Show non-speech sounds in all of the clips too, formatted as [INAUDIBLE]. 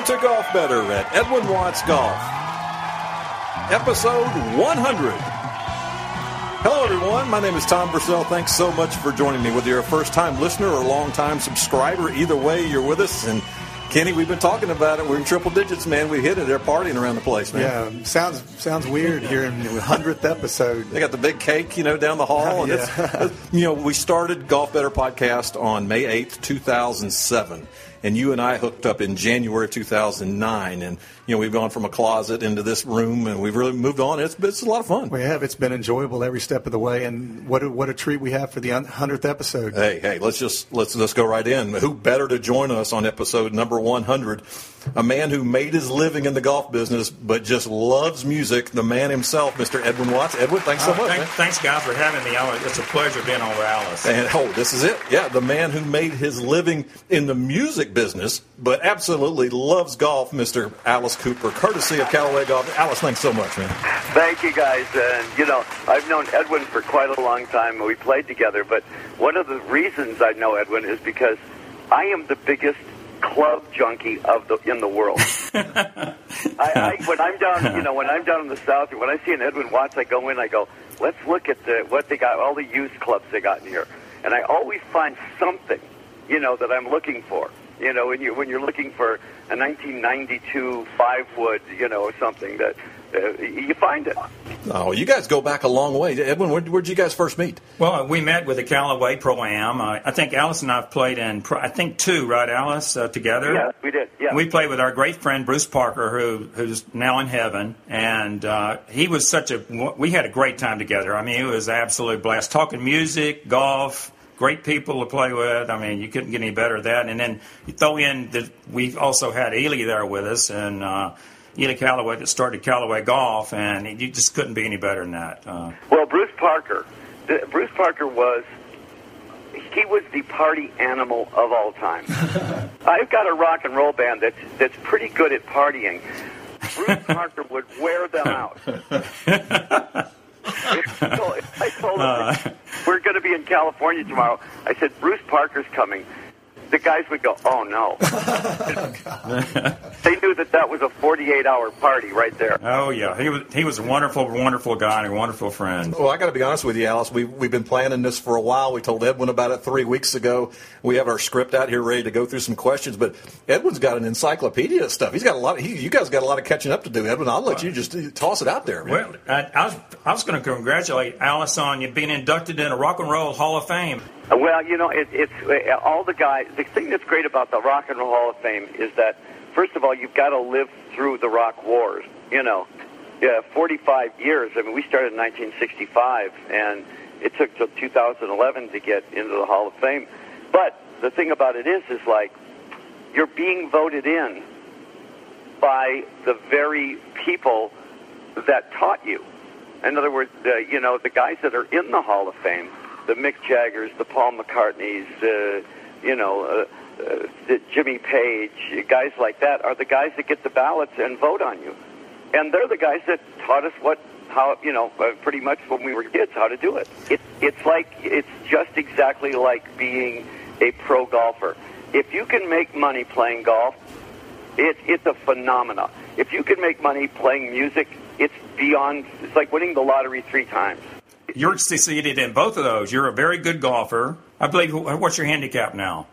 Welcome to Golf Better at Edwin Watts Golf, episode 100. Hello, everyone. My name is Tom Purcell. Thanks so much for joining me. Whether you're a first time listener or a long time subscriber, either way, you're with us. And Kenny, we've been talking about it. We're in triple digits, man. We hit it. They're partying around the place, man. Yeah, sounds sounds weird here in the hundredth episode. They got the big cake, you know, down the hall. And [LAUGHS] Yeah. it's, you know, we started Golf Better podcast on May eighth, two thousand seven, and you and I hooked up in January two thousand nine, and you know, we've gone from a closet into this room, and we've really moved on. It's it's a lot of fun. We have. It's been enjoyable every step of the way, and what a, what a treat we have for the hundredth episode. Hey, hey, let's just let's let's go right in. Who better to join us on episode number 100? A man who made his living in the golf business, but just loves music. The man himself, Mr. Edwin Watts. Edwin, thanks so Uh, much. thank- thanks, guys, for having me. It's a pleasure being on with Alice. And oh, this is it. Yeah, the man who made his living in the music business, but absolutely loves golf, Mr. Alice Cooper, courtesy of Callaway Golf. Alice, thanks so much, man. Thank you, guys. And you know, I've known Edwin for quite a long time, we played together. But one of the reasons I know Edwin is because I am the biggest club junkie of the in the world. [LAUGHS] I, I, when I'm down, you know, when I'm down in the south, when I see an Edwin Watts, I go in, I go, let's look at the what they got, all the used clubs they got in here, and I always find something, you know, that I'm looking for. You know, when you when you're looking for a 1992 five wood, you know, or something that uh, you find it. Oh, you guys go back a long way. Edwin, where, where'd you guys first meet? Well, we met with the Callaway Pro Am. Uh, I think Alice and I have played in, I think two, right, Alice, uh, together. Yeah, we did. Yeah. We played with our great friend Bruce Parker, who who's now in heaven, and uh, he was such a. We had a great time together. I mean, it was an absolute blast. Talking music, golf, great people to play with. I mean, you couldn't get any better than that. And then you throw in that we also had Ely there with us, and uh, Ely Callaway that started Callaway Golf, and you just couldn't be any better than that. Uh, Well, Bruce Parker, Bruce Parker was he was the party animal of all time. [LAUGHS] I've got a rock and roll band that's that's pretty good at partying. Bruce Parker would wear them out. I told him we're going to be in California tomorrow. I said Bruce Parker's coming. The guys would go, "Oh no!" [LAUGHS] they knew that that was a 48-hour party right there. Oh yeah, he was he was a wonderful, wonderful guy and a wonderful friend. Well, I got to be honest with you, Alice. We, we've been planning this for a while. We told Edwin about it three weeks ago. We have our script out here ready to go through some questions. But Edwin's got an encyclopedia of stuff. He's got a lot. Of, he, you guys got a lot of catching up to do, Edwin. I'll let you just uh, toss it out there. Man. Well, I, I was I was going to congratulate Alice on you being inducted in a Rock and Roll Hall of Fame. Well, you know, it, it's uh, all the guys. The thing that's great about the Rock and Roll Hall of Fame is that, first of all, you've got to live through the rock wars. You know, yeah, 45 years. I mean, we started in 1965, and it took till 2011 to get into the Hall of Fame. But the thing about it is, is like you're being voted in by the very people that taught you. In other words, uh, you know, the guys that are in the Hall of Fame, the Mick Jaggers, the Paul McCartneys, uh, you know, uh, uh, the Jimmy Page, guys like that are the guys that get the ballots and vote on you. And they're the guys that taught us what, how, you know, uh, pretty much when we were kids, how to do it. it. It's like, it's just exactly like being a pro golfer. If you can make money playing golf, it, it's a phenomenon. If you can make money playing music, it's beyond. It's like winning the lottery three times. You're succeeded in both of those. You're a very good golfer. I believe. What's your handicap now?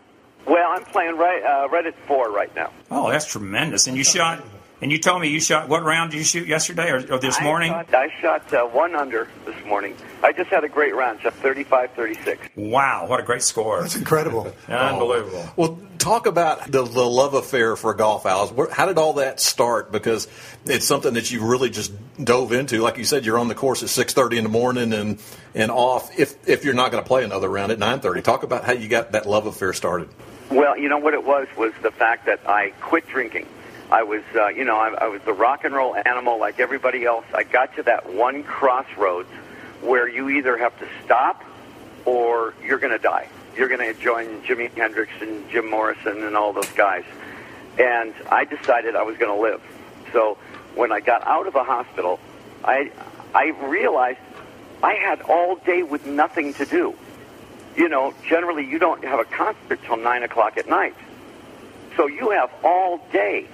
Well, I'm playing right uh, right at four right now. Oh, that's tremendous. And you shot. And you told me you shot. What round did you shoot yesterday or, or this morning? I shot, I shot uh, one under this morning. I just had a great round, shot 35 36. Wow, what a great score! That's incredible. [LAUGHS] Unbelievable. Well, talk about the, the love affair for golf, Alice. How did all that start? Because it's something that you really just dove into. Like you said, you're on the course at six thirty in the morning and and off. If if you're not going to play another round at nine thirty, talk about how you got that love affair started. Well, you know what it was was the fact that I quit drinking. I was, uh, you know, I, I was the rock and roll animal like everybody else. I got to that one crossroads where you either have to stop or you're going to die. You're going to join Jimi Hendrix and Jim Morrison and all those guys. And I decided I was going to live. So when I got out of the hospital, I I realized I had all day with nothing to do. You know, generally you don't have a concert till nine o'clock at night. So you have all day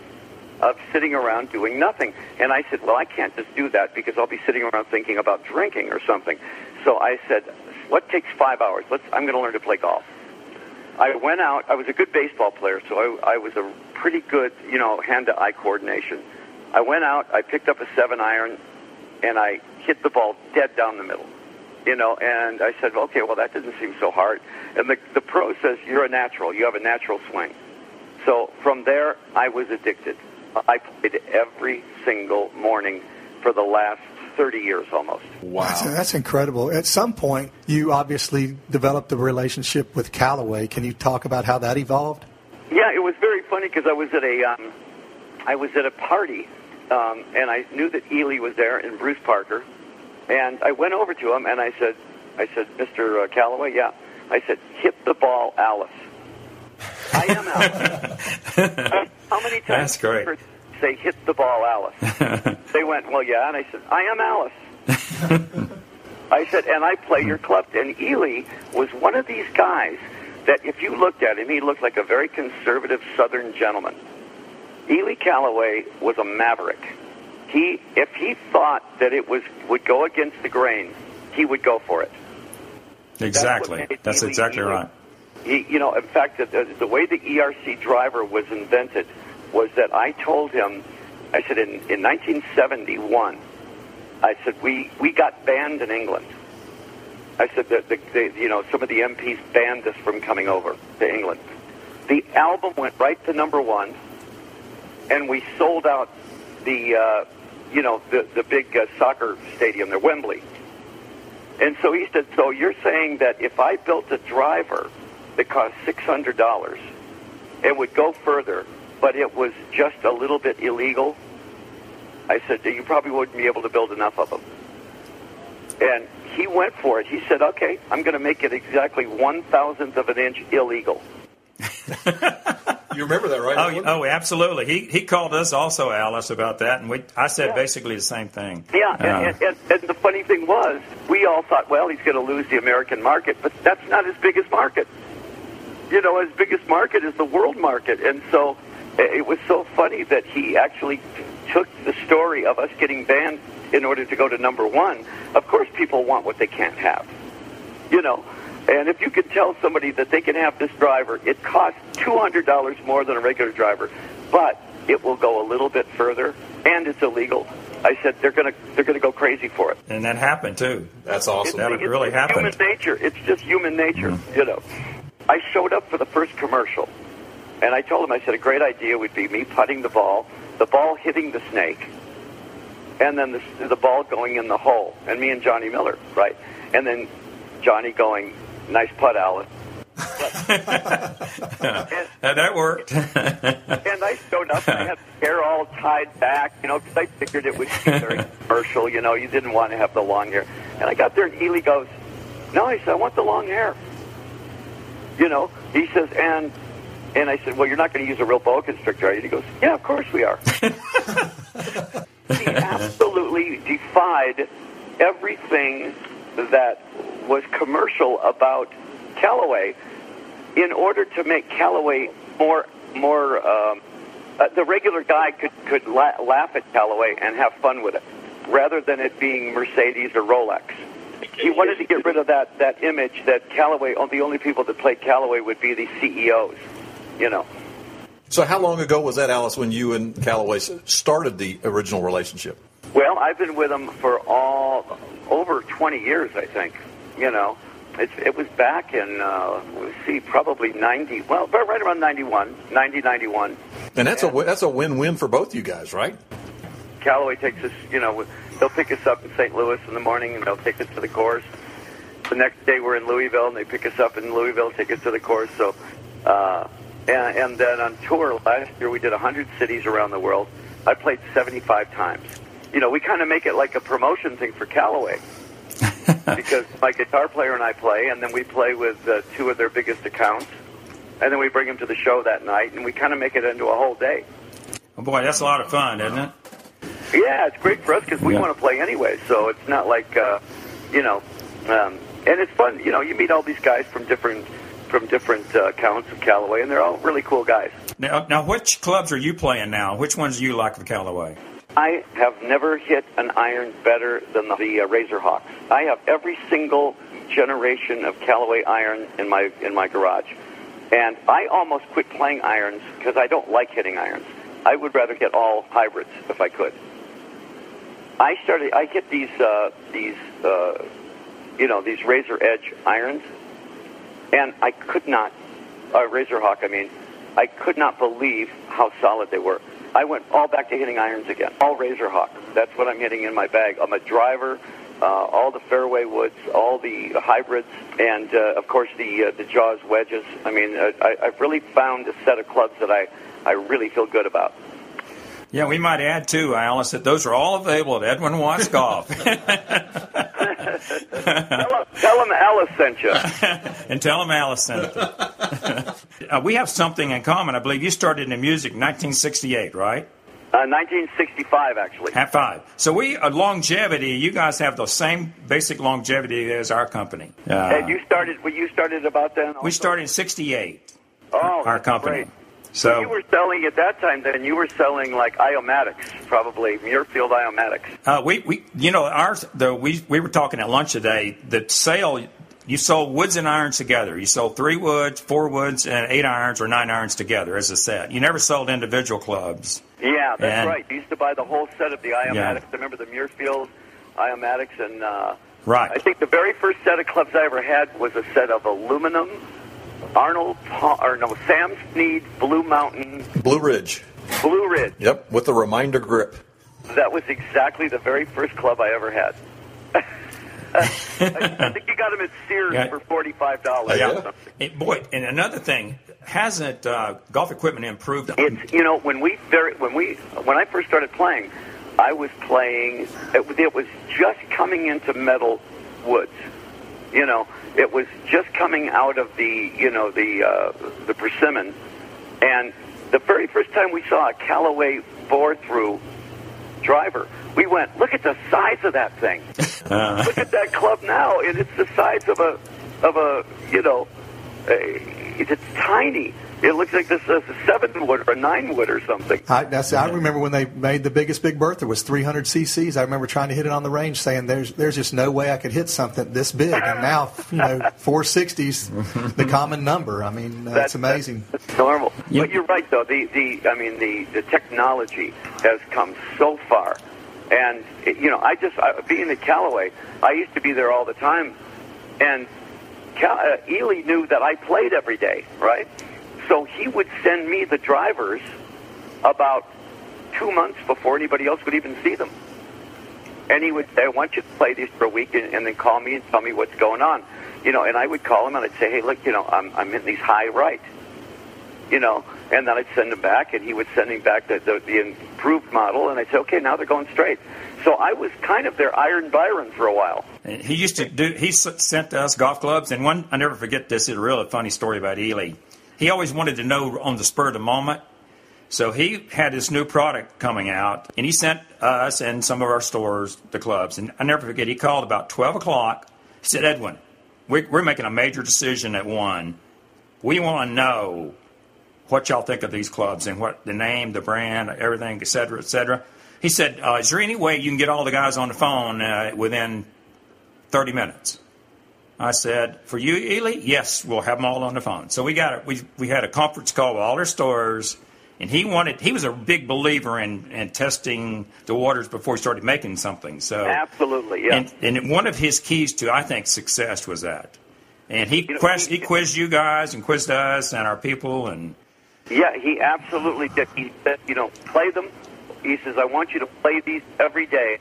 of sitting around doing nothing. And I said, well, I can't just do that because I'll be sitting around thinking about drinking or something. So I said, what takes five hours? Let's, I'm going to learn to play golf. I went out. I was a good baseball player, so I, I was a pretty good, you know, hand-to-eye coordination. I went out. I picked up a seven iron, and I hit the ball dead down the middle. You know, and I said, okay, well, that doesn't seem so hard. And the the pro says you're a natural. You have a natural swing. So from there, I was addicted. I played every single morning for the last 30 years almost. Wow. That's, that's incredible. At some point, you obviously developed a relationship with Callaway. Can you talk about how that evolved? Yeah, it was very funny because I was at a, um, I was at a party, um, and I knew that Ely was there and Bruce Parker, and I went over to him and I said, I said, Mr. Callaway, yeah. I said, hit the ball, Alice. I am Alice. [LAUGHS] Many times That's great. you say hit the ball, Alice? [LAUGHS] they went, well, yeah, and I said, I am Alice. [LAUGHS] I said, and I play your club. And Ely was one of these guys that if you looked at him, he looked like a very conservative Southern gentleman. Ely Callaway was a maverick. He, if he thought that it was would go against the grain, he would go for it. Exactly. That's That's Ely- exactly Ely- right. He, you know, in fact, the, the way the ERC driver was invented was that I told him, I said in, in 1971, I said we we got banned in England. I said that the, the you know some of the MPs banned us from coming over to England. The album went right to number one, and we sold out the uh, you know the the big uh, soccer stadium there, Wembley. And so he said, so you're saying that if I built a driver that cost six hundred dollars, it would go further, but it was just a little bit illegal. I said, you probably wouldn't be able to build enough of them. And he went for it. He said, okay, I'm going to make it exactly one thousandth of an inch illegal. [LAUGHS] You remember that, right? Oh, oh, absolutely. He he called us also, Alice, about that, and we I said Yeah. basically the same thing. Yeah, Uh, and, and, and the funny thing was, we all thought, well, he's going to lose the American market, but that's not his biggest market. You know, his biggest market is the world market, and so it was so funny that he actually took the story of us getting banned in order to go to number one. Of course, people want what they can't have. You know, and if you can tell somebody that they can have this driver, it costs two hundred dollars more than a regular driver, but it will go a little bit further, and it's illegal. I said they're gonna they're gonna go crazy for it. and that happened too. That's awesome. That It's- really it's happened. Human nature. It's just human nature. Mm-hmm. You know. I showed up for the first commercial, and I told him I said a great idea would be me putting the ball, the ball hitting the snake, and then the the ball going in the hole, and me and Johnny Miller, right, and then Johnny going, nice putt, Alice. and, [LAUGHS] that worked. [LAUGHS] and I showed up. and I had hair all tied back, you know, because I figured it would be very [LAUGHS] commercial. You know, you didn't want to have the long hair. And I got there, and Ely goes, "No," he said, "I want the long hair." You know, he says, and and I said, "Well, you're not going to use a real boa constrictor, are you?" And he goes, "Yeah, of course we are." [LAUGHS] he absolutely defied everything that was commercial about Callaway in order to make Callaway more more. Um, uh, the regular guy could could la- laugh at Callaway and have fun with it, rather than it being Mercedes or Rolex. He wanted to get rid of that that image that Callaway. The only people that played Callaway would be the CEOs. You know. So, how long ago was that, Alice, when you and Callaway started the original relationship? Well, I've been with him for all over 20 years, I think. You know, it's, it was back in, uh, let's see, probably 90, well, right around 91, 90, 91. And that's a that's a win-win for both you guys, right? Callaway takes us, you know, they'll pick us up in St. Louis in the morning and they'll take us to the course. The next day we're in Louisville and they pick us up in Louisville, take us to the course. So, uh, and, and then on tour last year we did 100 cities around the world. I played 75 times. You know, we kind of make it like a promotion thing for Callaway. [LAUGHS] because my guitar player and I play, and then we play with uh, two of their biggest accounts, and then we bring them to the show that night, and we kind of make it into a whole day. oh, boy, that's a lot of fun, isn't it? Yeah, it's great for us because we Yeah. want to play anyway. So it's not like, uh, you know, um, and it's fun. You know, you meet all these guys from different from different uh, accounts of Callaway, and they're all really cool guys. Now, now, which clubs are you playing now? Which ones do you like of Callaway? I have never hit an iron better than the, the uh. I have every single generation of Callaway iron in my in my garage, and I almost quit playing irons because I don't like hitting irons. I would rather hit all hybrids if I could. I started. I hit these uh, these uh, you know these Razor Edge irons, and I could not. Uh, Razor Hawk, I mean, I could not believe how solid they were. I went all back to hitting irons again. All Razor Hawk. That's what I'm hitting in my bag. I'm a driver. Uh, all the fairway woods, all the hybrids, and uh, of course the uh, the Jaws wedges. I mean, uh, I, I've really found a set of clubs that I I really feel good about. Yeah, we might add too, Alice, that those are all available at Edwin Watts Golf. [LAUGHS] tell, him, tell him Alice sent you. [LAUGHS] and tell him Alice sent it. [LAUGHS] uh, we have something in common. I believe you started in music in 1968, right? Uh, 1965, actually. Half five. So we uh, longevity. You guys have the same basic longevity as our company. Uh, and you started. Well, you started about then. Also? We started in '68. Oh, our company. Great. So, you were selling at that time. Then you were selling like Iomatics, probably Muirfield Iomatics. Uh, we, we, you know, ours. The we we were talking at lunch today. The sale you sold woods and irons together. You sold three woods, four woods, and eight irons or nine irons together as a set. You never sold individual clubs. Yeah, that's And- right. You used to buy the whole set of the Iomatics. Yeah. I remember the Muirfield Iomatics, and uh, Right. I think the very first set of clubs I ever had was a set of aluminum Arnold Pa- or no Sam Snead Blue Mountain Blue Ridge. Blue Ridge. Yep, with the reminder grip. That was exactly the very first club I ever had. I, [LAUGHS] I think you got them at Sears Yeah. for forty-five dollars. Yeah. It- boy, and another thing, hasn't uh, golf equipment improved? It's you know when we very when we when I first started playing, I was playing. It, it was just coming into metal woods. You know, it was just coming out of the you know the uh, the persimmon, and the very first time we saw a Callaway bore through driver, we went, look at the size of that thing. [LAUGHS] look at that club now, and it's the size of a of a you know, a, it's, it's tiny. It looks like this is a seven wood or a nine wood or something. I, that's, I remember when they made the biggest Big Bertha was 300 cc's. I remember trying to hit it on the range, saying there's there's just no way I could hit something this big. And now, you know, [LAUGHS] 460s the common number. I mean, uh, that's amazing. That's, normal. Yeah. But you're right, though. The the I mean the the technology has come so far, and it, you know I just I, being at Callaway, I used to be there all the time, and Cal, uh, Ely knew that I played every day, right? So he would send me the drivers about two months before anybody else would even see them. And he would say, I want you to play these for a week and, and then call me and tell me what's going on. You know, and I would call him and I'd say, hey, look, you know, I'm, I'm in these high right. You know, and then I'd send him back and he would send me back the, the, the improved model and I'd say, okay, now they're going straight. So I was kind of their Iron Byron for a while. He used to do. He sent us golf clubs, and one I never forget. This is a really funny story about Ely. He always wanted to know on the spur of the moment. So he had this new product coming out, and he sent us and some of our stores the clubs. And I never forget. He called about twelve o'clock. He said, "Edwin, we, we're making a major decision at one. We want to know what y'all think of these clubs and what the name, the brand, everything, et cetera, et cetera." He said, uh, "Is there any way you can get all the guys on the phone uh, within 30 minutes. I said, for you, Ely, yes, we'll have them all on the phone. So we got it. We, we had a conference call with all our stores, and he wanted, he was a big believer in, in testing the waters before he started making something. So, Absolutely, yeah. and, and one of his keys to, I think, success was that. And he, You know, he quizzed you guys and quizzed us and our people, and Yeah, he absolutely did. He said, you know, play them. He says, I want you to play these every day,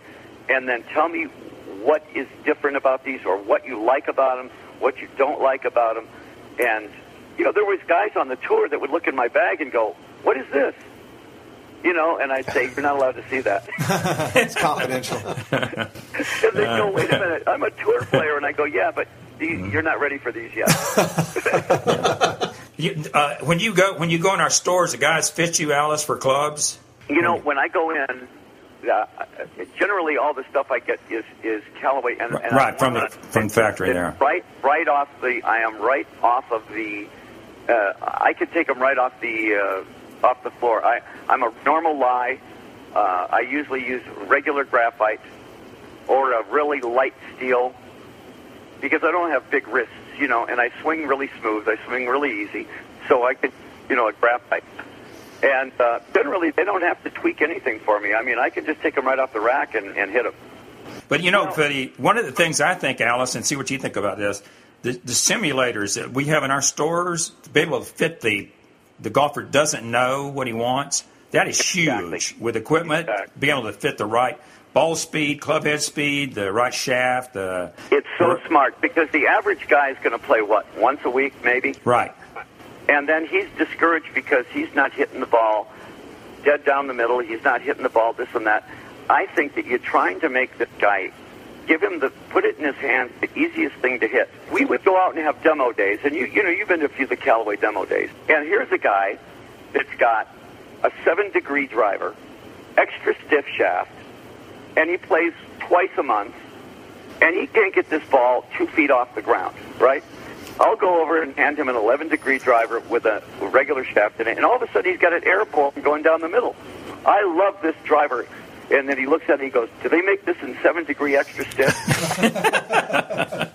and then tell me what is different about these, or what you like about them, what you don't like about them. And you know, there was guys on the tour that would look in my bag and go, "What is this?" You know, and I'd say, "You're not allowed to see that." [LAUGHS] It's confidential. [LAUGHS] and they go, "Wait a minute, I'm a tour [LAUGHS] player," and I go, "Yeah, but you- you're not ready for these yet." you, uh, when you go when you go in our stores, the guys fit you, Alice, for clubs. You know, when I go in, uh, generally all the stuff I get is is Callaway, and, and right from the from the factory it's there. Right, right off the. I am right off of the. Uh, I could take them right off the uh, off the floor. I I'm a normal lie. Uh, I usually use regular graphite or a really light steel because I don't have big wrists, you know, and I swing really smooth. I swing really easy, so I could, you know, a graphite. And uh, generally, they don't have to tweak anything for me. I mean, I can just take them right off the rack and, and hit them. But you know, Fitty, one of the things I think, Alice, and see what you think about this, the, the simulators that we have in our stores to be able to fit the the golfer doesn't know what he wants. That is huge Exactly. with equipment, Exactly. being able to fit the right ball speed, club head speed, the right shaft, the It's so smart because the average guy is going to play what once a week, maybe, right. And then he's discouraged because he's not hitting the ball dead down the middle. He's not hitting the ball this and that. I think that you're trying to make this guy give him the put it in his hands the easiest thing to hit. We would go out and have demo days, and you you know you've been to a few of the Callaway demo days, and here's a guy that's got a seven degree driver, extra stiff shaft, and he plays twice a month, and he can't get this ball two feet off the ground, right? I'll go over and hand him an 11 degree driver with a regular shaft in it, and all of a sudden he's got an air ball going down the middle. I love this driver. And then he looks at it and he goes, Do they make this in 7 degree extra stiff? [LAUGHS]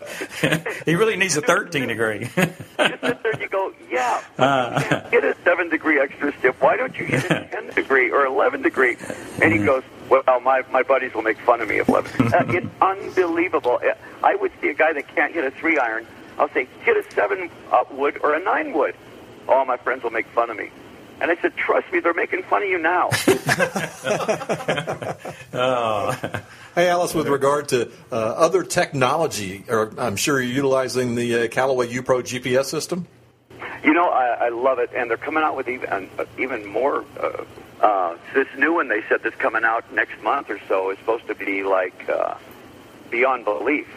He really needs a 13 degree. you [LAUGHS] sit there and you go, Yeah, but get a 7 degree extra stiff. Why don't you get a [LAUGHS] 10 degree or 11 degree? And he goes, Well, my, my buddies will make fun of me of 11. Uh, it's unbelievable. Uh, I would see a guy that can't hit a 3 iron. I'll say, get a 7 up wood or a 9 wood. All my friends will make fun of me. And I said, Trust me, they're making fun of you now. [LAUGHS] [LAUGHS] Hey, Alice, with regard to uh, other technology, or I'm sure you're utilizing the uh, Callaway uPro GPS system. You know, I, I love it, and they're coming out with even uh, even more. Uh, uh, this new one they said that's coming out next month or so is supposed to be like uh, beyond belief.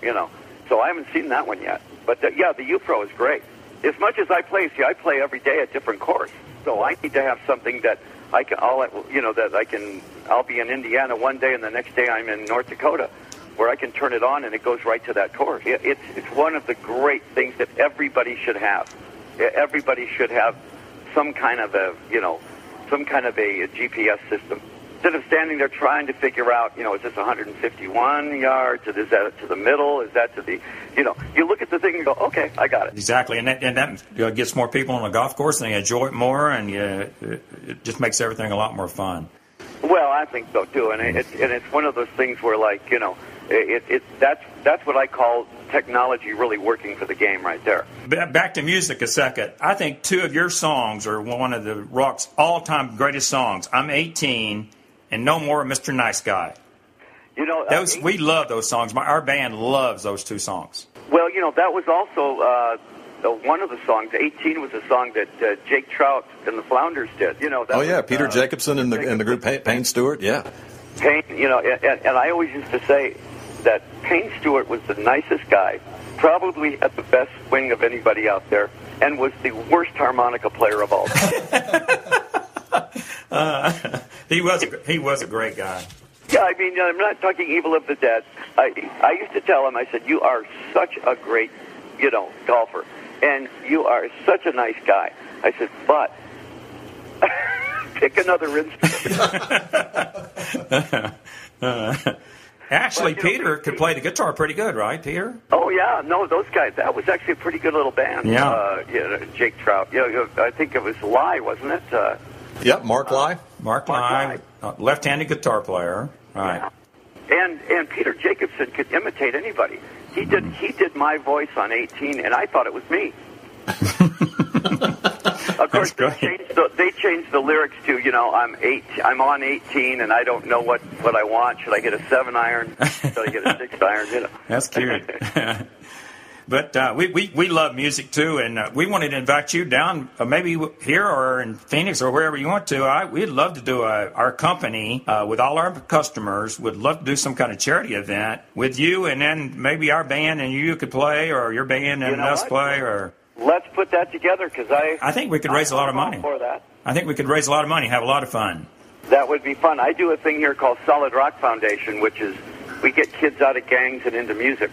You know, so I haven't seen that one yet. But uh, yeah, the uPro is great. As much as I play, see, I play every day at different course, so I need to have something that I can. All you know that I can. I'll be in Indiana one day, and the next day I'm in North Dakota where I can turn it on and it goes right to that course. It, it's it's one of the great things that everybody should have. Everybody should have some kind of a you know some kind of a, a GPS system. Instead of standing there trying to figure out, you know, is this 151 yards? Is that to the middle? Is that to the, you know, you look at the thing and go, okay, I got it. Exactly, and that, and that gets more people on the golf course, and they enjoy it more, and you, it it just makes everything a lot more fun. Well, I think so too, and it's and it's one of those things where, like, you know, it, it that's that's what I call technology really working for the game right there. Back to music a second. I think two of your songs are one of the rock's all-time greatest songs. I'm 18, and No More Mr. Nice Guy. You know, uh, we love those songs. My, our band loves those two songs. Well, you know, that was also uh, one of the songs. 18 was a song that uh, Jake Trout and the Flounders did. You know, that Oh yeah, was, Peter uh, Jacobsen and the and the group Payne, Payne Stewart. Yeah, Payne, you know, and, and I always used to say that Payne Stewart was the nicest guy, probably had the best swing of anybody out there, and was the worst harmonica player of all time. [LAUGHS] He was a, he was a great guy. yeah, I mean, I'm not talking evil of the dead. I, I used to tell him, I said, you are such a great, you know, golfer, and you are such a nice guy. I said, but [LAUGHS] pick another instrument. [LAUGHS] Actually, Well, you know, Peter could play the guitar pretty good, right, Peter? Oh yeah, no, those guys. That was actually a pretty good little band. Yeah. uh, yeah Jake Trout. Yeah, yeah, I think it was Lye, wasn't it? Uh, yep. Mark Lye. Mark Mark Lye, uh, left-handed guitar player. Right. and and Peter Jacobsen could imitate anybody. He did he did my voice on 18, and I thought it was me. [LAUGHS] of course, they changed, the, they changed the lyrics to you know I'm eight, I'm on 18, and I don't know what what I want. Should I get a seven iron? Should I get a six iron? You know. [LAUGHS] That's cute. [LAUGHS] but uh, we, we, we love music too, and uh, we wanted to invite you down, uh, maybe here or in Phoenix or wherever you want to. I, we'd love to do a, our company uh, with all our customers. Would love to do some kind of charity event with you, and then maybe our band and you could play, or your band and You know us what? play, or Let's put that together because I I think we could raise a lot of money. for that. I think we could raise a lot of money, have a lot of fun. That would be fun. I do a thing here called Solid Rock Foundation, which is we get kids out of gangs and into music.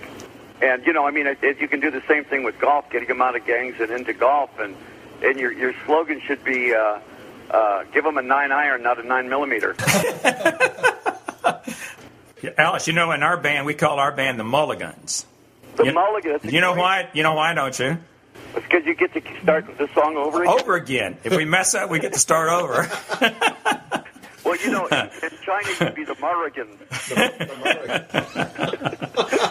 And you know, I mean, it, it, you can do the same thing with golf, getting them out of gangs and into golf. And and your your slogan should be, uh, uh, "Give them a nine iron, not a nine millimeter." [LAUGHS] Yeah, Alice, you know, in our band, we call our band the Mulligans. The You- mulligan. You know why? You know why, don't you? It's because you get to start the song over again. Over again. If we mess up, we get to start over. Well, you know, [LAUGHS] in, in China, you'd be the Murrigans.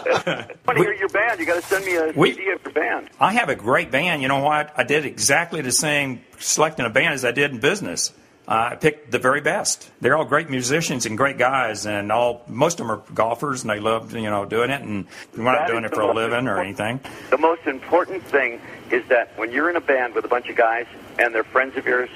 [LAUGHS] I want to hear your band. You got to send me a We- CD of your band. I have a great band. You know what? I did exactly the same selecting a band as I did in business. Uh, I picked the very best. They're all great musicians and great guys, and all most of them are golfers, and they love you know doing it. And we're not That doing it for a living or anything. The most important thing is that when you're in a band with a bunch of guys and they're friends of yours,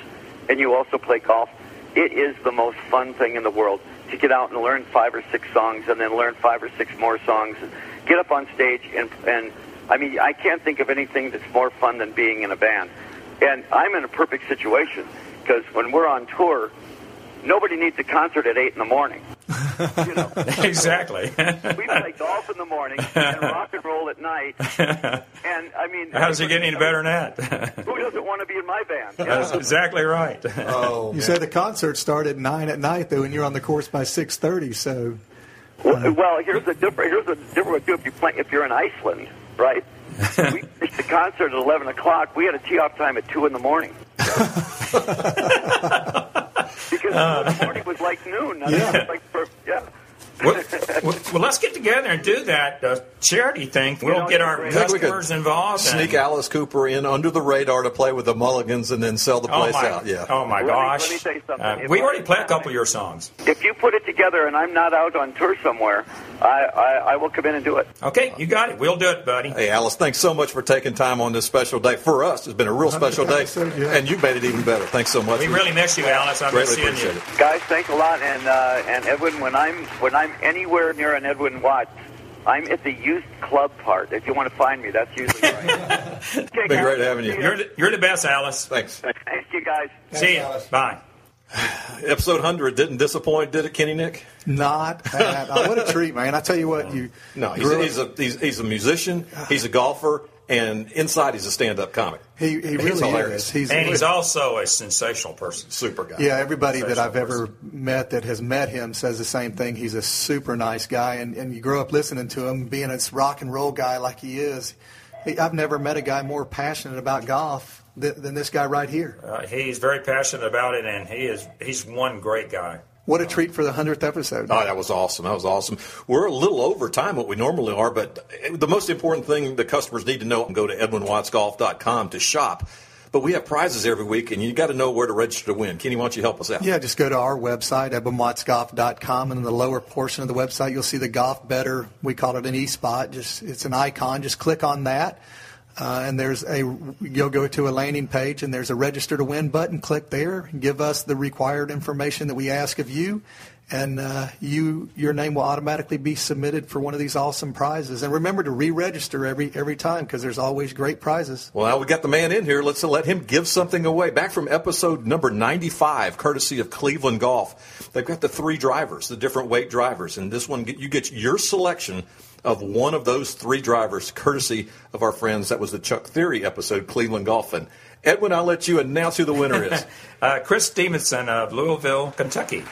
and you also play golf, it is the most fun thing in the world to get out and learn five or six songs, and then learn five or six more songs, and get up on stage and and I mean, I can't think of anything that's more fun than being in a band. And I'm in a perfect situation because when we're on tour, nobody needs a concert at eight in the morning. You know, [LAUGHS] exactly. we play golf in the morning and rock and roll at night. And I mean, How does it get any better than that? Who doesn't want to be in my band? You [LAUGHS] That's exactly right. Oh, You said the concert started at nine at night though, and you're on the course by six thirty. So Well, uh, well, here's the different. Here's the different. If you play, if you're in Iceland, right? [LAUGHS] we finished the concert at eleven o'clock. We had a tee off time at two in the morning. [LAUGHS] because in the morning was like noon. I mean, Yeah. it was like. Well, well, well, let's get together and do that uh, charity thing. We'll know, get our great. Think we could customers involved. Sneak and- Alice Cooper in under the radar to play with the Mulligans and then sell the Oh place my, out. Yeah. oh my Let me- gosh! let me tell you something. Uh, we already played a couple of your songs. If you put it together and I'm not out on tour somewhere, I, I, I will come in and do it. Okay, you got it. We'll do it, buddy. Hey, Alice, thanks so much for taking time on this special day. For us, it's been a real special day, episode, yeah. and you made it even better. Thanks so much. We really miss you, Alice. I miss greatly seeing appreciate you. it. Guys, thanks a lot. And uh, and Edwin, when I'm when I'm anywhere near an Edwin Watts, I'm at the youth club part. If you want to find me, that's usually where I am. [LAUGHS] Been great having you. See ya. You're the, you're the best, Alice. Thanks. Thank you, guys. See you. Alice. Bye. [SIGHS] Episode 100 didn't disappoint, did it, Kenny Nick? not [LAUGHS] at all. Oh, what a treat, man! I tell you what, you No, he's, grew he's, a, he's, he's a musician, he's a golfer, and inside he's a stand-up comic. he he He's really hilarious. is. He's And he's also a sensational person. Super guy. Yeah, everybody that I've ever met that has met him says the same thing. He's a super nice guy, and, and you grow up listening to him, being a rock and roll guy like he is. He, I've never met a guy more passionate about golf than, than this guy right here. Uh, he's very passionate about it, and he is he's one great guy. What a treat for the hundredth episode! Oh, that was awesome. That was awesome. We're a little over time what we normally are, but the most important thing the customers need to know, go to edwinwattsgolf.com to shop. But we have prizes every week, and you got to know where to register to win. Kenny, why don't you help us out? Yeah, just go to our website, edwinwattsgolf.com, and in the lower portion of the website, you'll see the Golf Better. We call it an e-spot. Just it's an icon. Just click on that, uh, and there's a you'll go to a landing page, and there's a register to win button. Click there. Give us the required information that we ask of you, and uh, you your name will automatically be submitted for one of these awesome prizes. And remember to re-register every every time because there's always great prizes. Well, now we got the man in here. Let's let him give something away. Back from episode number 95, courtesy of Cleveland Golf. They've got the three drivers, the different weight drivers. And this one, you get your selection of one of those three drivers, courtesy of our friends. That was the Chuck Theory episode, Cleveland Golf. And Edwin, I'll let you announce who the winner is. [LAUGHS] Uh, Chris Stevenson of Louisville, Kentucky.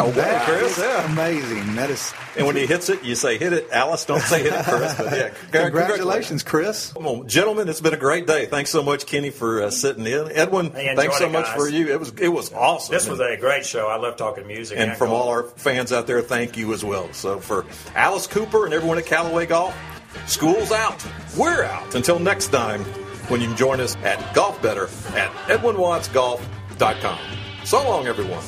Oh, That Chris. is Yeah. amazing. That is And when he hits it, you say, hit it. Alice, don't say hit it, Chris. But yeah, [LAUGHS] congratulations, Chris. Well, gentlemen, it's been a great day. Thanks so much, Kenny, for uh, sitting in. Edwin, thanks so it, much for you. It was it was awesome. This was a great show. I love talking music. and from golf. all our fans out there, thank you as well. So for Alice Cooper and everyone at Callaway Golf, school's out. We're out. Until next time, when you can join us at Golf Better at EdwinWattsGolf.com. So long, everyone.